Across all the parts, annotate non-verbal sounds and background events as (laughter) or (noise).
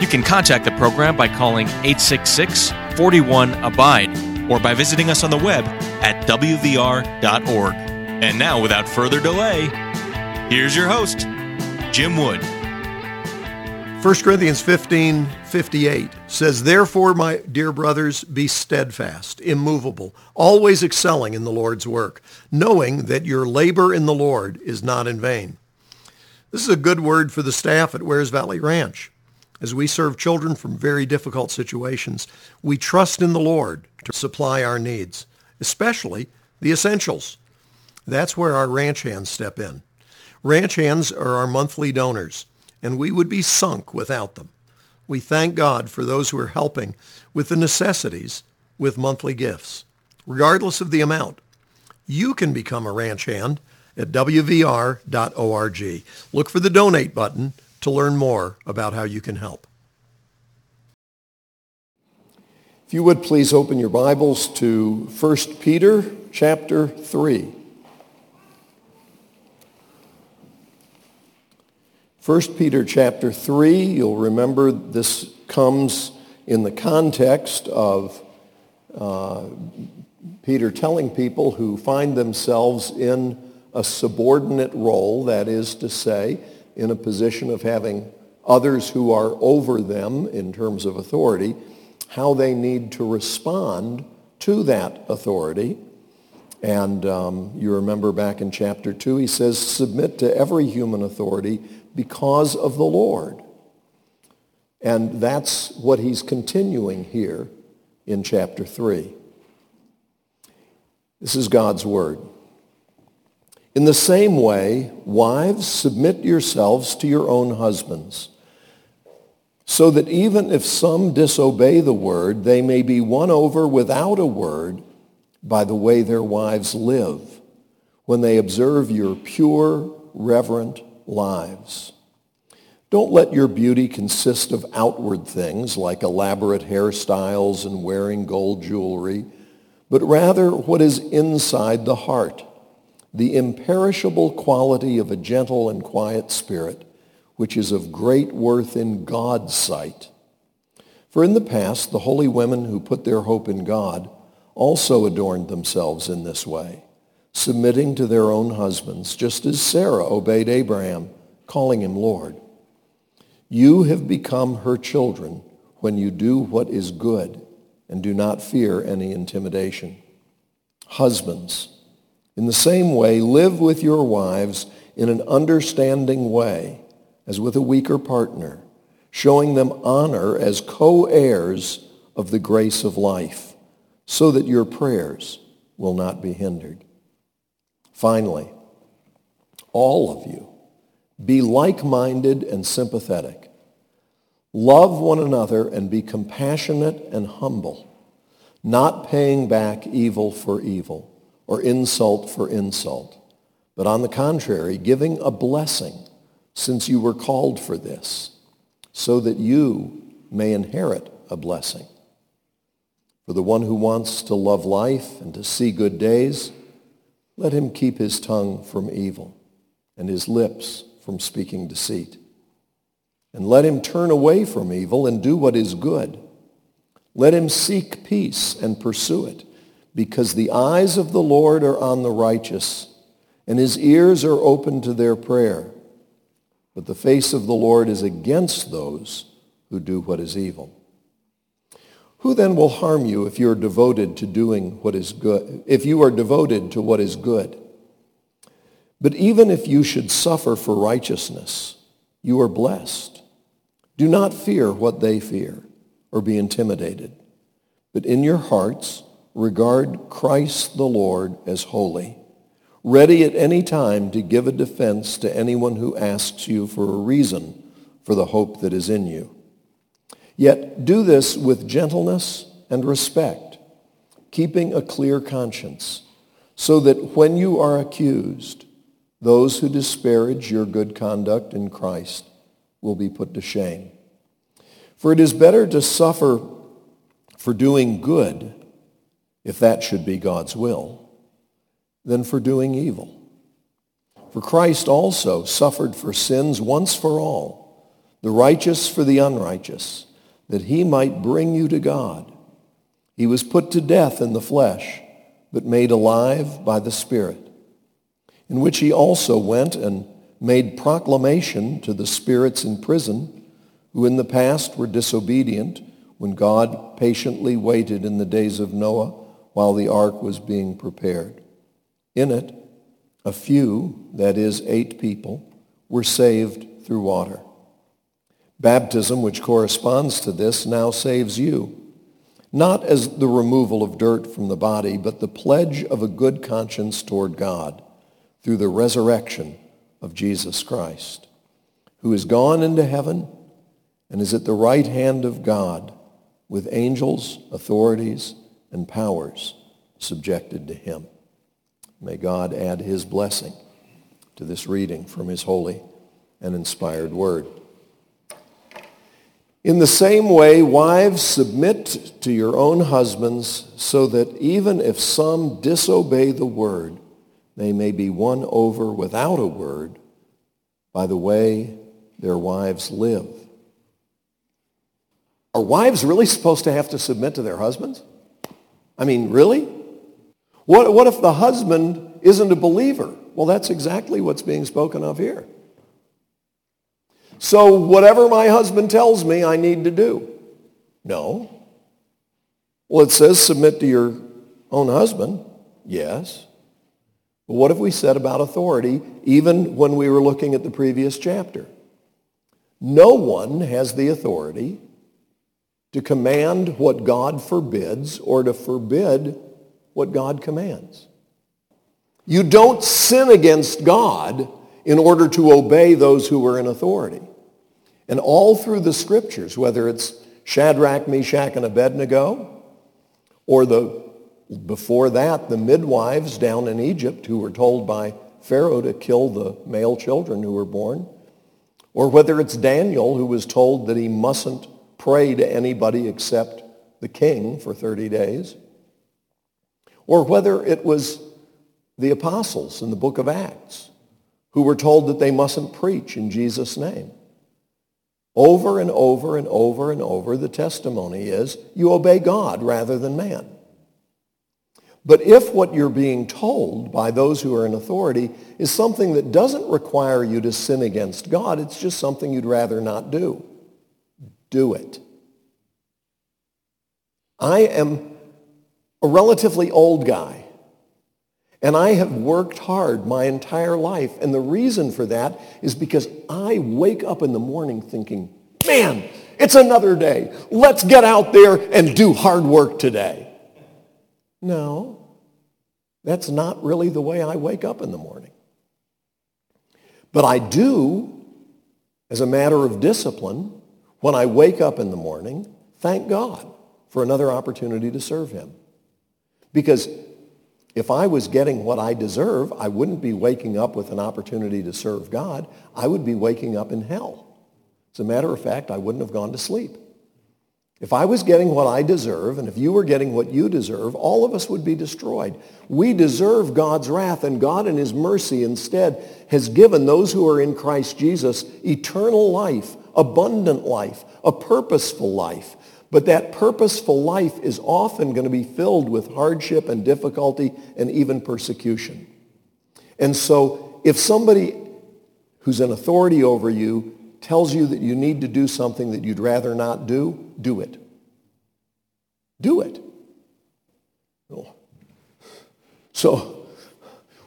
You can contact the program by calling 866 41 Abide or by visiting us on the web at WVR.org. And now, without further delay, here's your host, Jim Wood. 1 Corinthians 15 58 says, Therefore, my dear brothers, be steadfast, immovable, always excelling in the Lord's work, knowing that your labor in the Lord is not in vain. This is a good word for the staff at Wears Valley Ranch. As we serve children from very difficult situations, we trust in the Lord to supply our needs, especially the essentials. That's where our ranch hands step in. Ranch hands are our monthly donors, and we would be sunk without them. We thank God for those who are helping with the necessities with monthly gifts, regardless of the amount. You can become a ranch hand at wvr.org. Look for the donate button to learn more about how you can help. If you would please open your Bibles to 1 Peter chapter 3. 1 Peter chapter 3, you'll remember this comes in the context of uh, Peter telling people who find themselves in a subordinate role, that is to say, in a position of having others who are over them in terms of authority, how they need to respond to that authority. And um, you remember back in chapter 2, he says, submit to every human authority because of the Lord. And that's what he's continuing here in chapter 3. This is God's word. In the same way, wives, submit yourselves to your own husbands, so that even if some disobey the word, they may be won over without a word by the way their wives live, when they observe your pure, reverent lives. Don't let your beauty consist of outward things like elaborate hairstyles and wearing gold jewelry, but rather what is inside the heart, the imperishable quality of a gentle and quiet spirit, which is of great worth in God's sight. For in the past, the holy women who put their hope in God also adorned themselves in this way, submitting to their own husbands, just as Sarah obeyed Abraham, calling him Lord. You have become her children when you do what is good and do not fear any intimidation. Husbands, in the same way, live with your wives in an understanding way, as with a weaker partner, showing them honor as co-heirs of the grace of life, so that your prayers will not be hindered. Finally, all of you, be like-minded and sympathetic. Love one another and be compassionate and humble, not paying back evil for evil or insult for insult, but on the contrary, giving a blessing since you were called for this, so that you may inherit a blessing. For the one who wants to love life and to see good days, let him keep his tongue from evil and his lips from speaking deceit. And let him turn away from evil and do what is good. Let him seek peace and pursue it, because the eyes of the Lord are on the righteous, and his ears are open to their prayer. But the face of the Lord is against those who do what is evil. Who then will harm you if you are devoted to doing what is good, if you are devoted to what is good? But even if you should suffer for righteousness, you are blessed. Do not fear what they fear or be intimidated, but in your hearts regard Christ the Lord as holy, ready at any time to give a defense to anyone who asks you for a reason for the hope that is in you. Yet do this with gentleness and respect, keeping a clear conscience, so that when you are accused, those who disparage your good conduct in Christ will be put to shame. For it is better to suffer for doing good, if that should be God's will, than for doing evil. For Christ also suffered for sins once for all, the righteous for the unrighteous, that he might bring you to God. He was put to death in the flesh, but made alive by the Spirit, in which he also went and made proclamation to the spirits in prison, who in the past were disobedient, when God patiently waited in the days of Noah while the ark was being prepared. In it, a few, that is, eight people, were saved through water. Baptism, which corresponds to this, now saves you, not as the removal of dirt from the body, but the pledge of a good conscience toward God through the resurrection of Jesus Christ, who is gone into heaven and is at the right hand of God with angels, authorities, and powers subjected to him. May God add his blessing to this reading from his holy and inspired word. In the same way, wives, submit to your own husbands so that even if some disobey the word, they may be won over without a word by the way their wives live. Are wives really supposed to have to submit to their husbands? I mean, really? What, what if the husband isn't a believer? Well, that's exactly what's being spoken of here. So whatever my husband tells me I need to do. No. Well, it says submit to your own husband. Yes. But what have we said about authority even when we were looking at the previous chapter? No one has the authority to command what God forbids or to forbid what God commands. You don't sin against God in order to obey those who are in authority. And all through the scriptures, whether it's Shadrach, Meshach, and Abednego, or the before that, the midwives down in Egypt who were told by Pharaoh to kill the male children who were born, or whether it's Daniel who was told that he mustn't pray to anybody except the king for 30 days, or whether it was the apostles in the book of Acts who were told that they mustn't preach in Jesus' name. Over and over and over and over, the testimony is you obey God rather than man. But if what you're being told by those who are in authority is something that doesn't require you to sin against God, it's just something you'd rather not do, do it. I am a relatively old guy. And I have worked hard my entire life. And the reason for that is because I wake up in the morning thinking, man, it's another day. Let's get out there and do hard work today. No, that's not really the way I wake up in the morning. But I do, as a matter of discipline, when I wake up in the morning, thank God for another opportunity to serve him. Because if I was getting what I deserve, I wouldn't be waking up with an opportunity to serve God. I would be waking up in hell. As a matter of fact, I wouldn't have gone to sleep. If I was getting what I deserve, and if you were getting what you deserve, all of us would be destroyed. We deserve God's wrath, and God in his mercy instead has given those who are in Christ Jesus eternal life, abundant life, a purposeful life. But that purposeful life is often going to be filled with hardship and difficulty and even persecution. And so if somebody who's in authority over you tells you that you need to do something that you'd rather not do, do it. Do it. Oh. So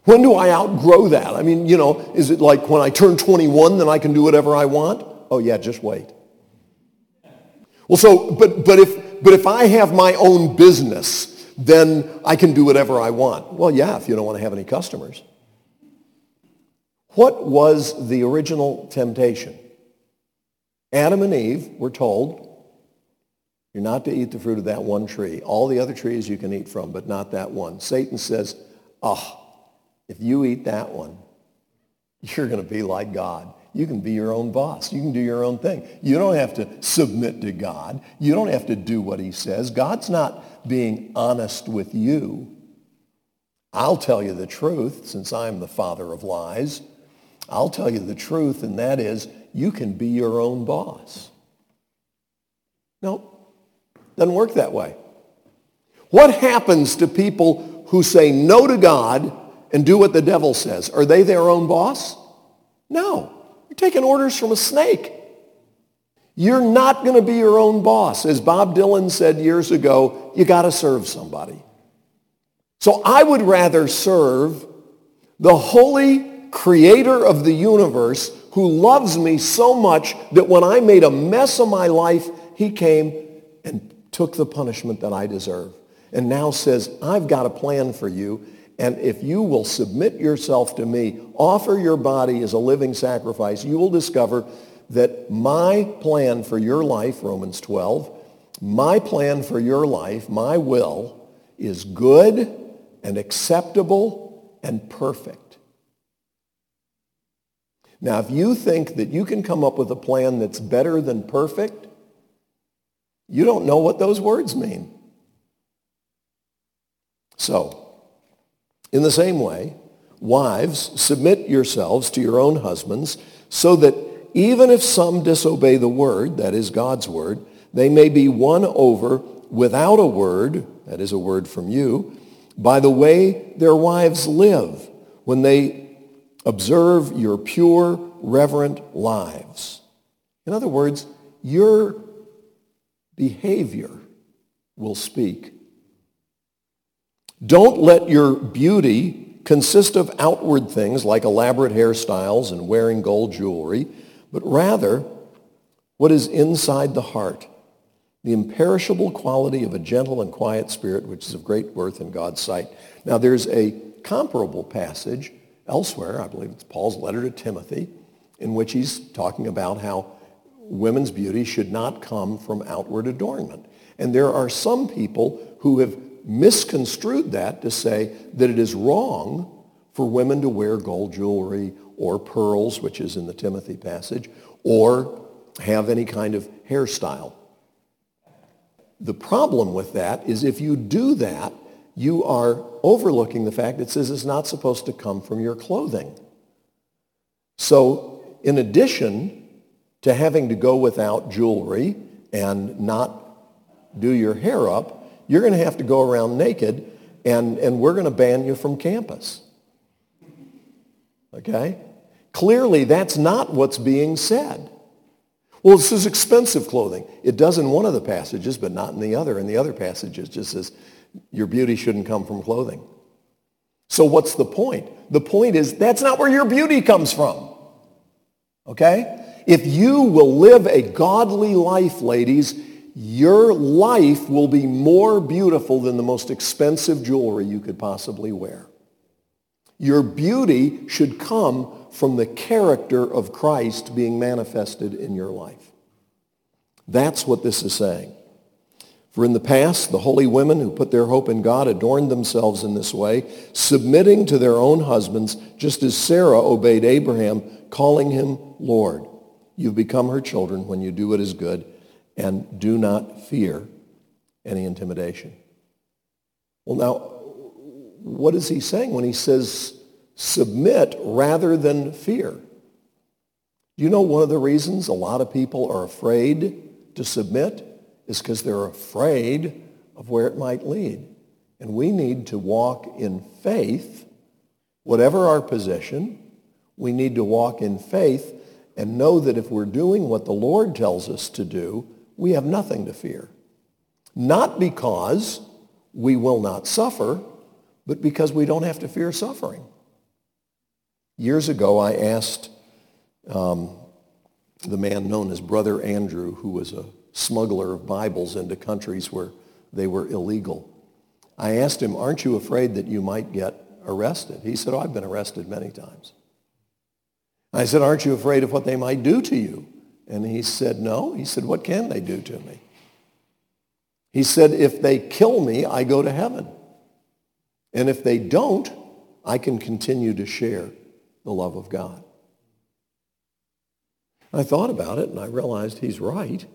when do I outgrow that? I mean, you know, is it like when I turn 21, then I can do whatever I want? Oh yeah, just wait. Well, so, but, but, if, but if I have my own business, then I can do whatever I want. Well, yeah, if you don't want to have any customers. What was the original temptation? Adam and Eve were told, You're not to eat the fruit of that one tree. All the other trees you can eat from, but not that one. Satan says, oh, if you eat that one, (laughs) you're going to be like God. You can be your own boss. You can do your own thing. You don't have to submit to God. You don't have to do what he says. God's not being honest with you. I'll tell you the truth since I'm the father of lies. I'll tell you the truth, and that is you can be your own boss. No, doesn't work that way. What happens to people who say no to God and do what the devil says? Are they their own boss? No. You're taking orders from a snake. You're not going to be your own boss. As Bob Dylan said years ago, you got to serve somebody. So I would rather serve the holy creator of the universe who loves me so much that when I made a mess of my life, he came and took the punishment that I deserve. And now says, I've got a plan for you. And if you will submit yourself to me, offer your body as a living sacrifice, you will discover that my plan for your life, Romans 12, my plan for your life, my will, is good and acceptable and perfect. Now, if you think that you can come up with a plan that's better than perfect, you don't know what those words mean. So, in the same way, wives, submit yourselves to your own husbands so that even if some disobey the word, that is God's word, they may be won over without a word, that is a word from you, by the way their wives live when they Observe your pure, reverent lives. In other words, your behavior will speak. Don't let your beauty consist of outward things like elaborate hairstyles and wearing gold jewelry, but rather what is inside the heart, the imperishable quality of a gentle and quiet spirit, which is of great worth in God's sight. Now, there's a comparable passage elsewhere, I believe it's Paul's letter to Timothy, in which he's talking about how women's beauty should not come from outward adornment. And there are some people who have misconstrued that to say that it is wrong for women to wear gold jewelry or pearls, which is in the Timothy passage, or have any kind of hairstyle. The problem with that is if you do that, you are overlooking the fact it says it's not supposed to come from your clothing. So in addition to having to go without jewelry and not do your hair up, you're going to have to go around naked and, and we're going to ban you from campus. Okay? Clearly, that's not what's being said. Well, this is expensive clothing. It does in one of the passages, but not in the other. In the other passages, just says your beauty shouldn't come from clothing. So what's the point? The point is that's not where your beauty comes from. Okay? If you will live a godly life, ladies, your life will be more beautiful than the most expensive jewelry you could possibly wear. Your beauty should come from the character of Christ being manifested in your life. That's what this is saying. For in the past, the holy women who put their hope in God adorned themselves in this way, submitting to their own husbands, just as Sarah obeyed Abraham, calling him Lord. You've become her children when you do what is good and do not fear any intimidation. Well, now, what is he saying when he says submit rather than fear? You know one of the reasons a lot of people are afraid to submit? is because they're afraid of where it might lead. And we need to walk in faith, whatever our position, we need to walk in faith and know that if we're doing what the Lord tells us to do, we have nothing to fear. Not because we will not suffer, but because we don't have to fear suffering. Years ago, I asked um, the man known as Brother Andrew, who was a smuggler of Bibles into countries where they were illegal. I asked him, aren't you afraid that you might get arrested? He said, oh, I've been arrested many times. I said, aren't you afraid of what they might do to you? And he said, no. He said, what can they do to me? He said, if they kill me, I go to heaven. And if they don't, I can continue to share the love of God. I thought about it and I realized he's right.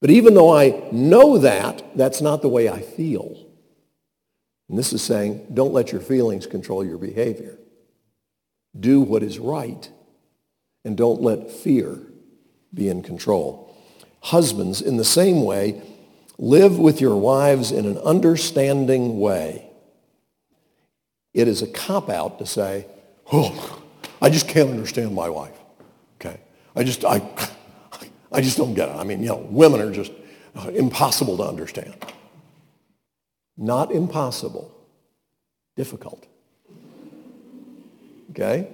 But even though I know that, that's not the way I feel. And this is saying, don't let your feelings control your behavior. Do what is right and don't let fear be in control. Husbands, in the same way, live with your wives in an understanding way. It is a cop-out to say, oh, I just can't understand my wife. Okay? I just, I, I just don't get it. I mean, you know, women are just uh, impossible to understand. Not impossible, difficult. Okay?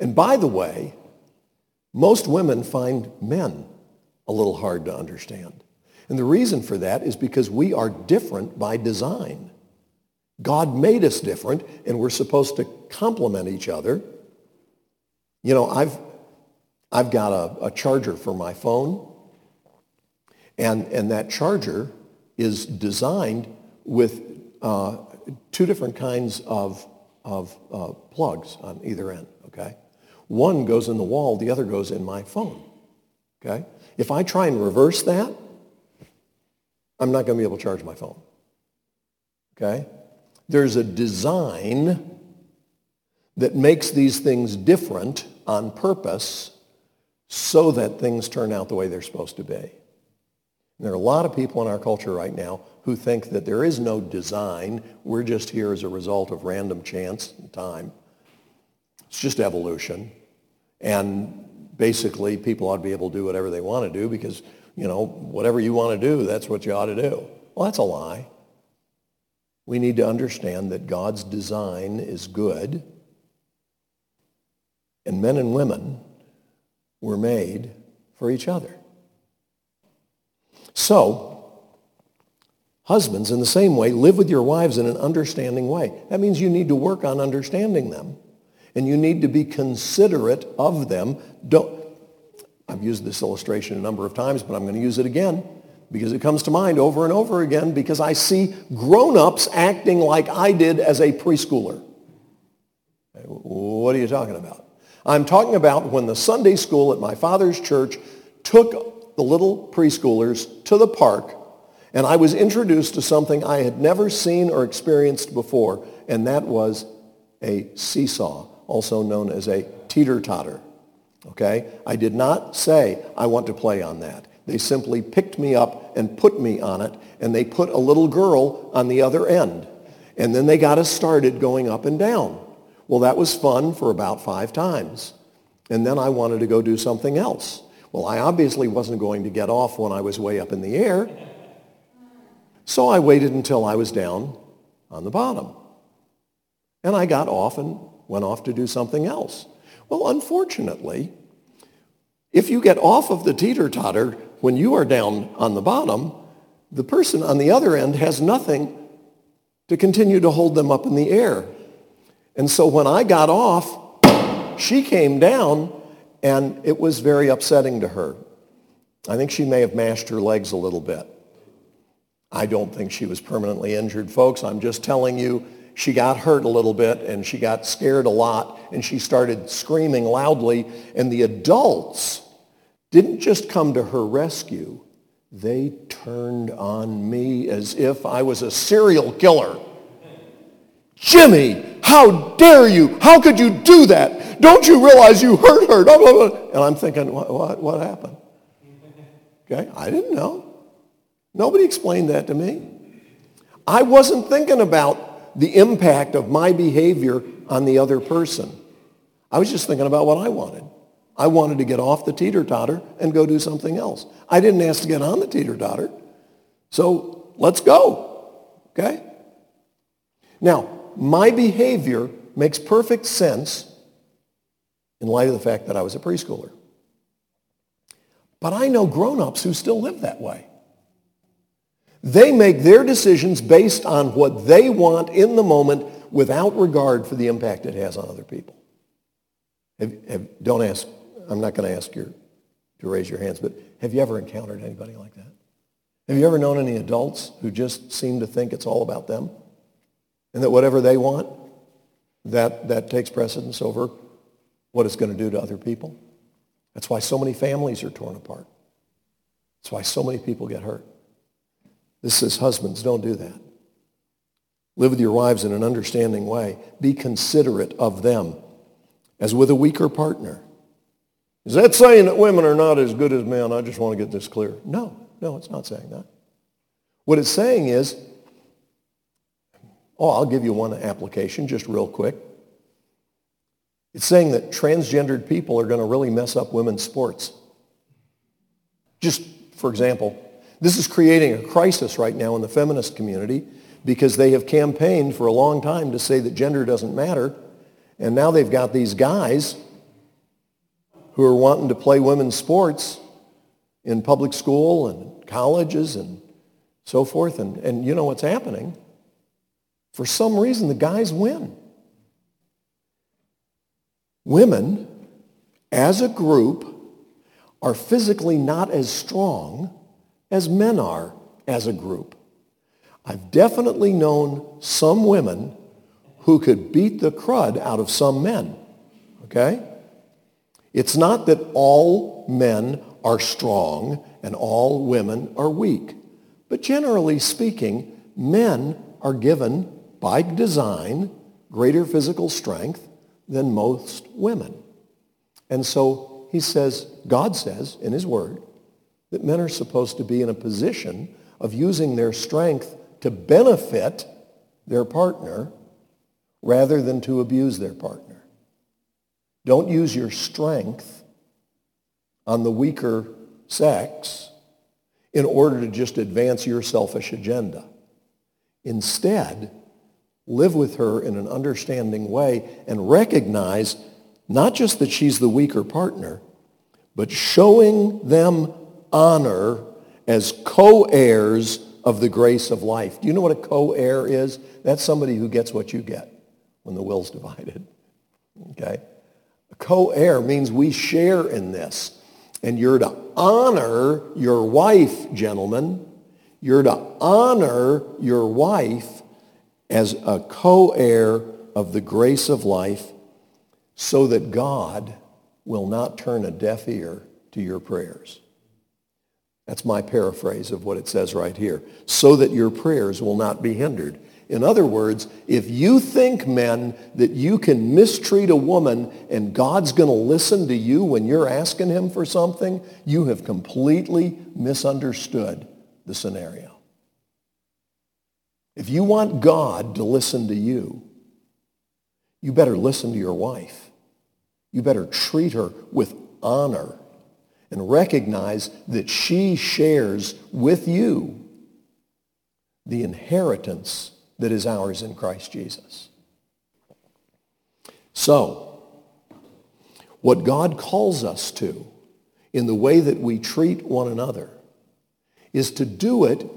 And by the way, most women find men a little hard to understand. And the reason for that is because we are different by design. God made us different, and we're supposed to complement each other. You know, I've, I've got a, a charger for my phone, and, and that charger is designed with uh, two different kinds of, of uh, plugs on either end, okay? One goes in the wall, the other goes in my phone, okay? If I try and reverse that, I'm not going to be able to charge my phone, okay? There's a design that makes these things different on purpose so that things turn out the way they're supposed to be. And there are a lot of people in our culture right now who think that there is no design. We're just here as a result of random chance and time. It's just evolution. And basically, people ought to be able to do whatever they want to do because, you know, whatever you want to do, that's what you ought to do. Well, that's a lie. We need to understand that God's design is good. And men and women were made for each other. So, husbands, in the same way, live with your wives in an understanding way. That means you need to work on understanding them. And you need to be considerate of them. Don't, I've used this illustration a number of times, but I'm going to use it again because it comes to mind over and over again because I see grown-ups acting like I did as a preschooler. What are you talking about? I'm talking about when the Sunday school at my father's church took the little preschoolers to the park and I was introduced to something I had never seen or experienced before, and that was a seesaw, also known as a teeter-totter. Okay? I did not say, I want to play on that. They simply picked me up and put me on it, and they put a little girl on the other end. And then they got us started going up and down. Well, that was fun for about five times. And then I wanted to go do something else. Well, I obviously wasn't going to get off when I was way up in the air. So I waited until I was down on the bottom. And I got off and went off to do something else. Well, unfortunately, if you get off of the teeter-totter when you are down on the bottom, the person on the other end has nothing to continue to hold them up in the air. And so when I got off, she came down and it was very upsetting to her. I think she may have mashed her legs a little bit. I don't think she was permanently injured, folks. I'm just telling you, she got hurt a little bit and she got scared a lot and she started screaming loudly. And the adults didn't just come to her rescue. They turned on me as if I was a serial killer. Jimmy, how dare you? How could you do that? Don't you realize you hurt her? And I'm thinking, what, what, what happened? Okay, I didn't know. Nobody explained that to me. I wasn't thinking about the impact of my behavior on the other person. I was just thinking about what I wanted. I wanted to get off the teeter-totter and go do something else. I didn't ask to get on the teeter-totter. So let's go. Okay? Now, my behavior makes perfect sense in light of the fact that I was a preschooler. But I know grown-ups who still live that way. They make their decisions based on what they want in the moment without regard for the impact it has on other people. Have, have, don't ask, I'm not going to ask you to raise your hands, but have you ever encountered anybody like that? Have you ever known any adults who just seem to think it's all about them? And that whatever they want, that, that takes precedence over what it's going to do to other people? That's why so many families are torn apart. That's why so many people get hurt. This says, husbands, don't do that. Live with your wives in an understanding way. Be considerate of them as with a weaker partner. Is that saying that women are not as good as men? I just want to get this clear. No, no, it's not saying that. What it's saying is, oh, I'll give you one application just real quick. It's saying that transgendered people are going to really mess up women's sports. Just for example, this is creating a crisis right now in the feminist community because they have campaigned for a long time to say that gender doesn't matter. And now they've got these guys who are wanting to play women's sports in public school and colleges and so forth. And, and you know what's happening? For some reason, the guys win. Women, as a group, are physically not as strong as men are as a group. I've definitely known some women who could beat the crud out of some men. Okay? It's not that all men are strong and all women are weak. But generally speaking, men are given by design greater physical strength than most women. And so he says, God says in his word, that men are supposed to be in a position of using their strength to benefit their partner rather than to abuse their partner. Don't use your strength on the weaker sex in order to just advance your selfish agenda. Instead, live with her in an understanding way and recognize not just that she's the weaker partner, but showing them honor as co-heirs of the grace of life. Do you know what a co-heir is? That's somebody who gets what you get when the will's divided. (laughs) Okay? A co-heir means we share in this. And you're to honor your wife, gentlemen. You're to honor your wife as a co-heir of the grace of life so that God will not turn a deaf ear to your prayers. That's my paraphrase of what it says right here. So that your prayers will not be hindered. In other words, if you think, men, that you can mistreat a woman and God's going to listen to you when you're asking him for something, you have completely misunderstood the scenario. If you want God to listen to you, you better listen to your wife. You better treat her with honor and recognize that she shares with you the inheritance that is ours in Christ Jesus. So, what God calls us to in the way that we treat one another is to do it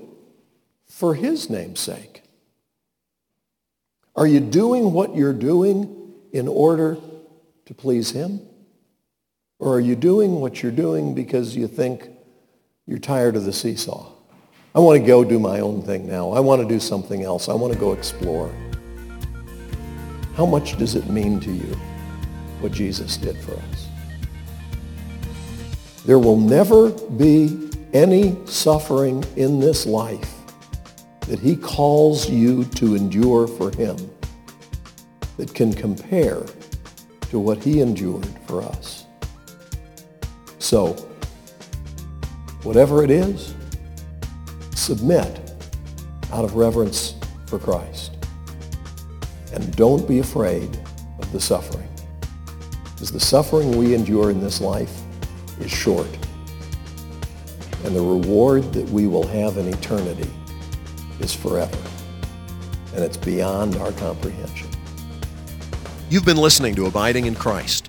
for his name's sake. Are you doing what you're doing in order to please him? Or are you doing what you're doing because you think you're tired of the seesaw? I want to go do my own thing now. I want to do something else. I want to go explore. How much does it mean to you what Jesus did for us? There will never be any suffering in this life that he calls you to endure for him that can compare to what he endured for us. So, whatever it is, submit out of reverence for Christ. And don't be afraid of the suffering. Because the suffering we endure in this life is short. And the reward that we will have in eternity is forever. And it's beyond our comprehension. You've been listening to Abiding in Christ.